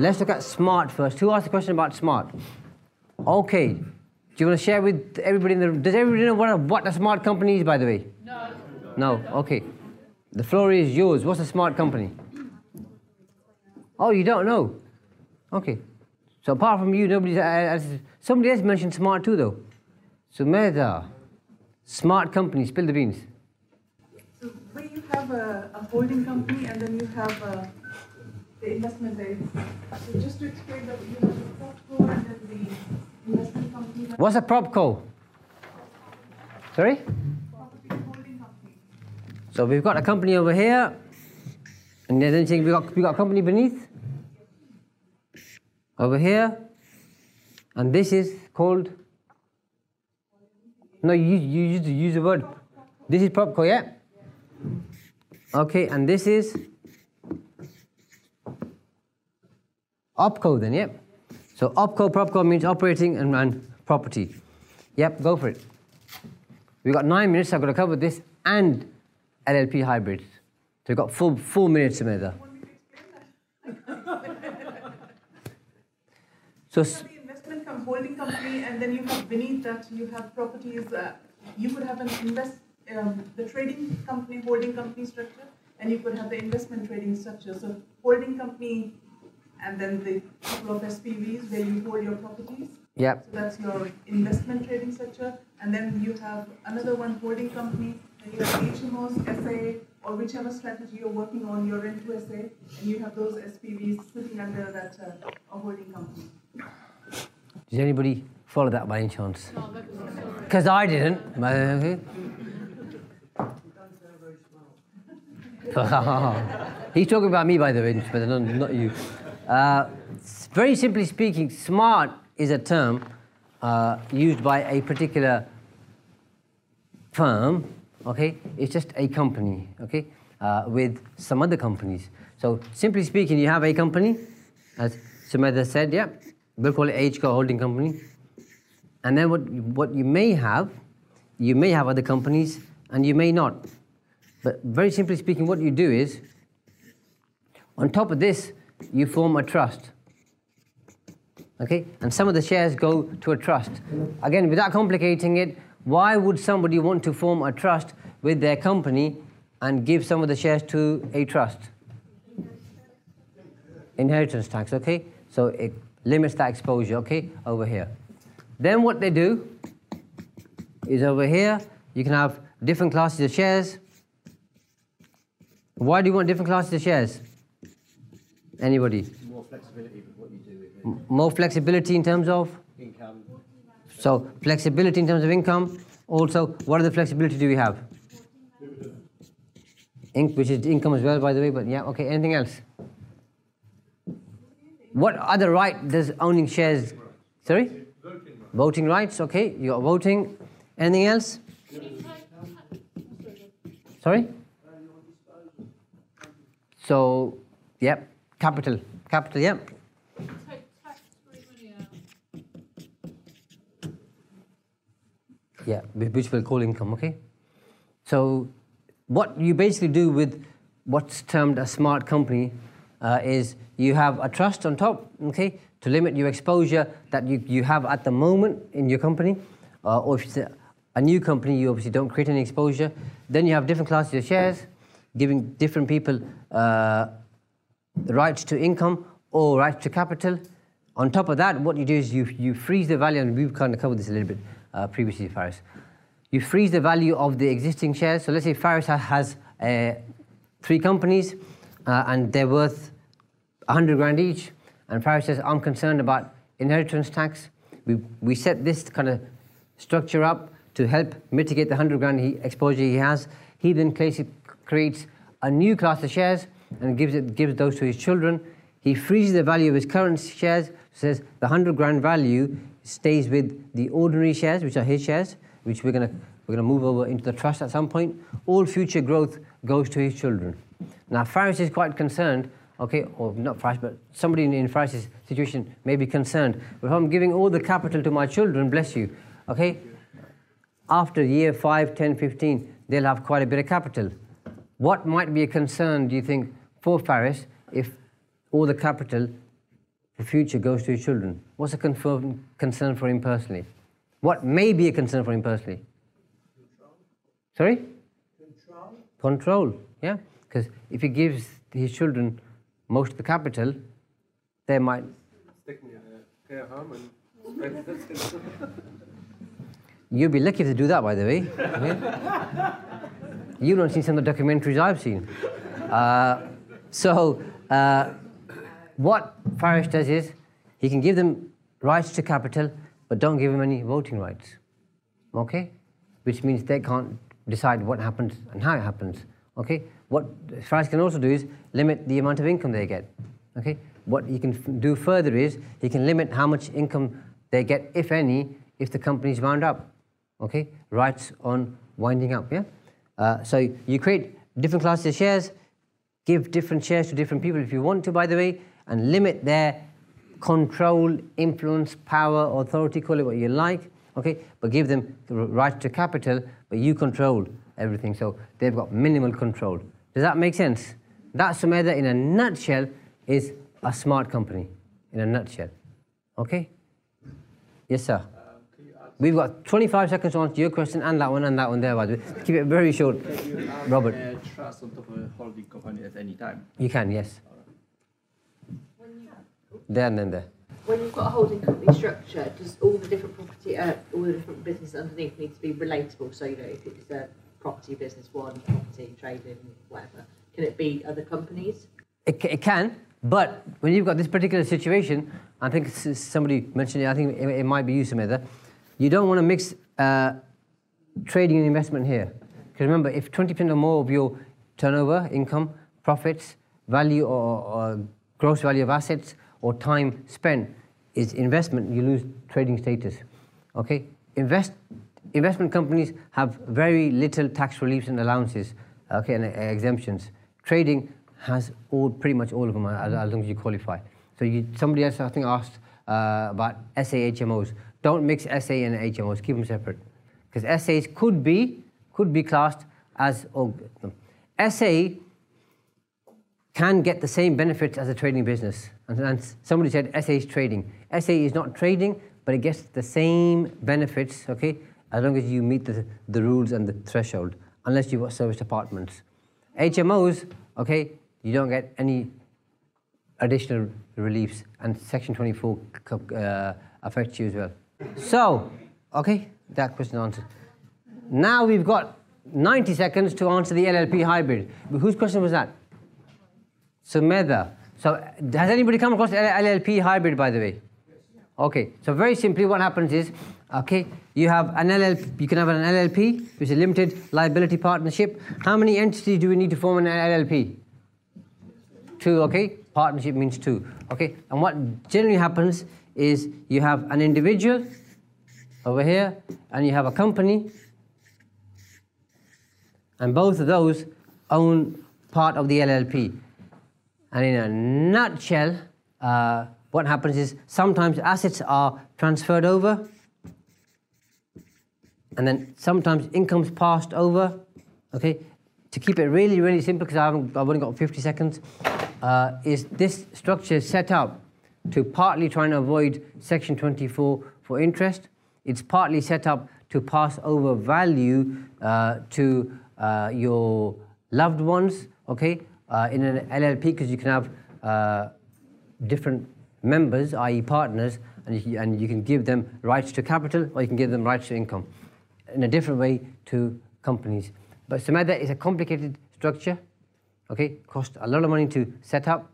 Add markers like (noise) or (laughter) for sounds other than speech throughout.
Let's look at smart first. Who asked the question about smart? Okay. Do you want to share with everybody in the room? Does everybody know what a, what a smart company is, by the way? No. No? Okay. The floor is yours. What's a smart company? Oh, you don't know? Okay. So apart from you, nobody's. Uh, somebody else mentioned smart too, though. Sumedha. Smart company. Spill the beans. So where you have a, a holding company and then you have a the investment aid. So just to explain that you have the PropCo and then the investment company. What's a PropCo? Sorry? Property holding company. So we've got a company over here, and then anything we got we got a company beneath over here, and this is called. No, you you use use the word. This is PropCo, yeah. Okay, and this is OPCO then, yep. So OPCO, PropCo means operating and, and property. Yep, go for it. We've got nine minutes, I've got to cover this and LLP hybrids. So we've got full four minutes to make that. (laughs) so the investment holding company, and then you have beneath that you have properties. Uh, you could have an invest um, the trading company, holding company structure, and you could have the investment trading structure. So holding company and then the couple of SPVs where you hold your properties. Yep. So that's your investment trading structure. And then you have another one holding company, and you have HMOs, SA, or whichever strategy you're working on, you're into SA, and you have those SPVs sitting under that uh, holding company. Does anybody follow that by any chance? Because I didn't. (laughs) He's talking about me, by the way, but not you. Uh, very simply speaking, smart is a term uh, used by a particular firm, okay? It's just a company, okay, uh, with some other companies. So simply speaking, you have a company, as Sumedha said, yeah, we'll call it HCO Holding Company. And then what, what you may have, you may have other companies and you may not. But very simply speaking, what you do is, on top of this, you form a trust. Okay? And some of the shares go to a trust. Again, without complicating it, why would somebody want to form a trust with their company and give some of the shares to a trust? Inheritance tax, okay? So it limits that exposure, okay? Over here. Then what they do is over here, you can have different classes of shares. Why do you want different classes of shares? Anybody? More flexibility with what you do. More flexibility in terms of? Income. So, flexibility in terms of income. Also, what other flexibility do we have? In, which is income as well, by the way, but yeah, okay, anything else? What other right does owning shares? Sorry? Voting, voting rights, okay, you got voting. Anything else? Sorry? So, yep, Capital. Capital, yeah. Yeah, which we'll call income, okay? So, what you basically do with what's termed a smart company uh, is you have a trust on top, okay, to limit your exposure that you, you have at the moment in your company. Uh, or if it's a, a new company, you obviously don't create any exposure. Then you have different classes of shares, giving different people uh, the rights to income or rights to capital. On top of that, what you do is you, you freeze the value, and we've kind of covered this a little bit uh, previously, Faris. You freeze the value of the existing shares. So let's say Faris has uh, three companies uh, and they're worth 100 grand each. And Faris says, I'm concerned about inheritance tax. We, we set this kind of structure up to help mitigate the 100 grand he, exposure he has. He then creates a new class of shares and gives, it, gives those to his children. He freezes the value of his current shares, says the 100 grand value stays with the ordinary shares, which are his shares, which we're going to we're going to move over into the trust at some point. All future growth goes to his children. Now, Faris is quite concerned, okay, or not Faris, but somebody in, in situation may be concerned. But if I'm giving all the capital to my children, bless you, okay, after year 5, 10, 15, they'll have quite a bit of capital. What might be a concern, do you think, for Faris if all the capital for future goes to his children? What's a confirm, concern for him personally? What may be a concern for him personally? Control. Sorry? Control. Control, yeah. Because if he gives his children most of the capital, they might. (laughs) You'd be lucky to do that, by the way. (laughs) you don't see some of the documentaries I've seen. Uh, so, uh, what Faris does is he can give them rights to capital, but don't give them any voting rights. Okay? Which means they can't decide what happens and how it happens. Okay? What Faris can also do is limit the amount of income they get. Okay? What he can do further is he can limit how much income they get, if any, if the company's wound up okay? Rights on winding up, yeah? Uh, so you create different classes of shares, give different shares to different people if you want to, by the way, and limit their control, influence, power, authority, call it what you like, okay? But give them the right to capital, but you control everything. So they've got minimal control. Does that make sense? That Sumedha, in a nutshell, is a smart company, in a nutshell. Okay? Yes, sir. We've got 25 seconds to answer your question and that one and that one there, by the way. Keep it very short. Robert. Uh, trust on top of a holding company at any time? You can, yes. There and then there. When you've got a holding company structure, does all the different property, uh, all the different businesses underneath need to be relatable? So, you know, if it's a property business one, property, trading, whatever, can it be other companies? It, it can, but when you've got this particular situation, I think somebody mentioned it, I think it, it might be you, Samantha you don't want to mix uh, trading and investment here. Because remember, if 20% or more of your turnover, income, profits, value or, or, gross value of assets or time spent is investment, you lose trading status. Okay? Invest, investment companies have very little tax reliefs and allowances okay, and uh, exemptions. Trading has all, pretty much all of them as, as long as you qualify. So you, somebody else, I think, asked uh, about SAHMOs. Don't mix SA and HMOs, keep them separate. Because SAs could be, could be classed as, oh. SA can get the same benefits as a trading business. And, and somebody said SA is trading. SA is not trading, but it gets the same benefits, okay, as long as you meet the, the rules and the threshold, unless you've got service departments. HMOs, okay, you don't get any additional reliefs, and Section 24 uh, affects you as well. So, okay, that question answered. Now we've got 90 seconds to answer the LLP hybrid. But Whose question was that? Sumedha. So, has anybody come across LLP hybrid, by the way? Okay, so very simply, what happens is, okay, you have an LLP, you can have an LLP, which is a limited liability partnership. How many entities do we need to form an LLP? Two, okay? Partnership means two, okay? And what generally happens is you have an individual over here and you have a company and both of those own part of the LLP. And in a nutshell, uh, what happens is sometimes assets are transferred over and then sometimes income's passed over. Okay, to keep it really, really simple, because I've only got 50 seconds, uh, is this structure set up to partly try and avoid Section 24 for interest. It's partly set up to pass over value uh, to uh, your loved ones, okay, uh, in an LLP, because you can have uh, different members, i.e., partners, and you, and you can give them rights to capital or you can give them rights to income in a different way to companies. But Sumedha is a complicated structure, okay, cost a lot of money to set up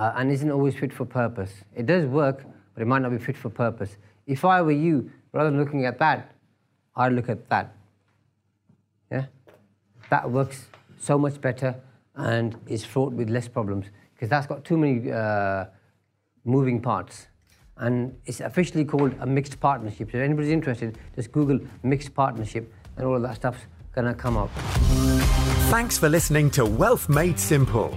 uh, and isn't always fit for purpose. It does work, but it might not be fit for purpose. If I were you, rather than looking at that, I'd look at that. Yeah? That works so much better, and is fraught with less problems because that's got too many uh, moving parts. And it's officially called a mixed partnership. So if anybody's interested, just Google mixed partnership and all of that stuff's gonna come up. Thanks for listening to Wealth Made Simple.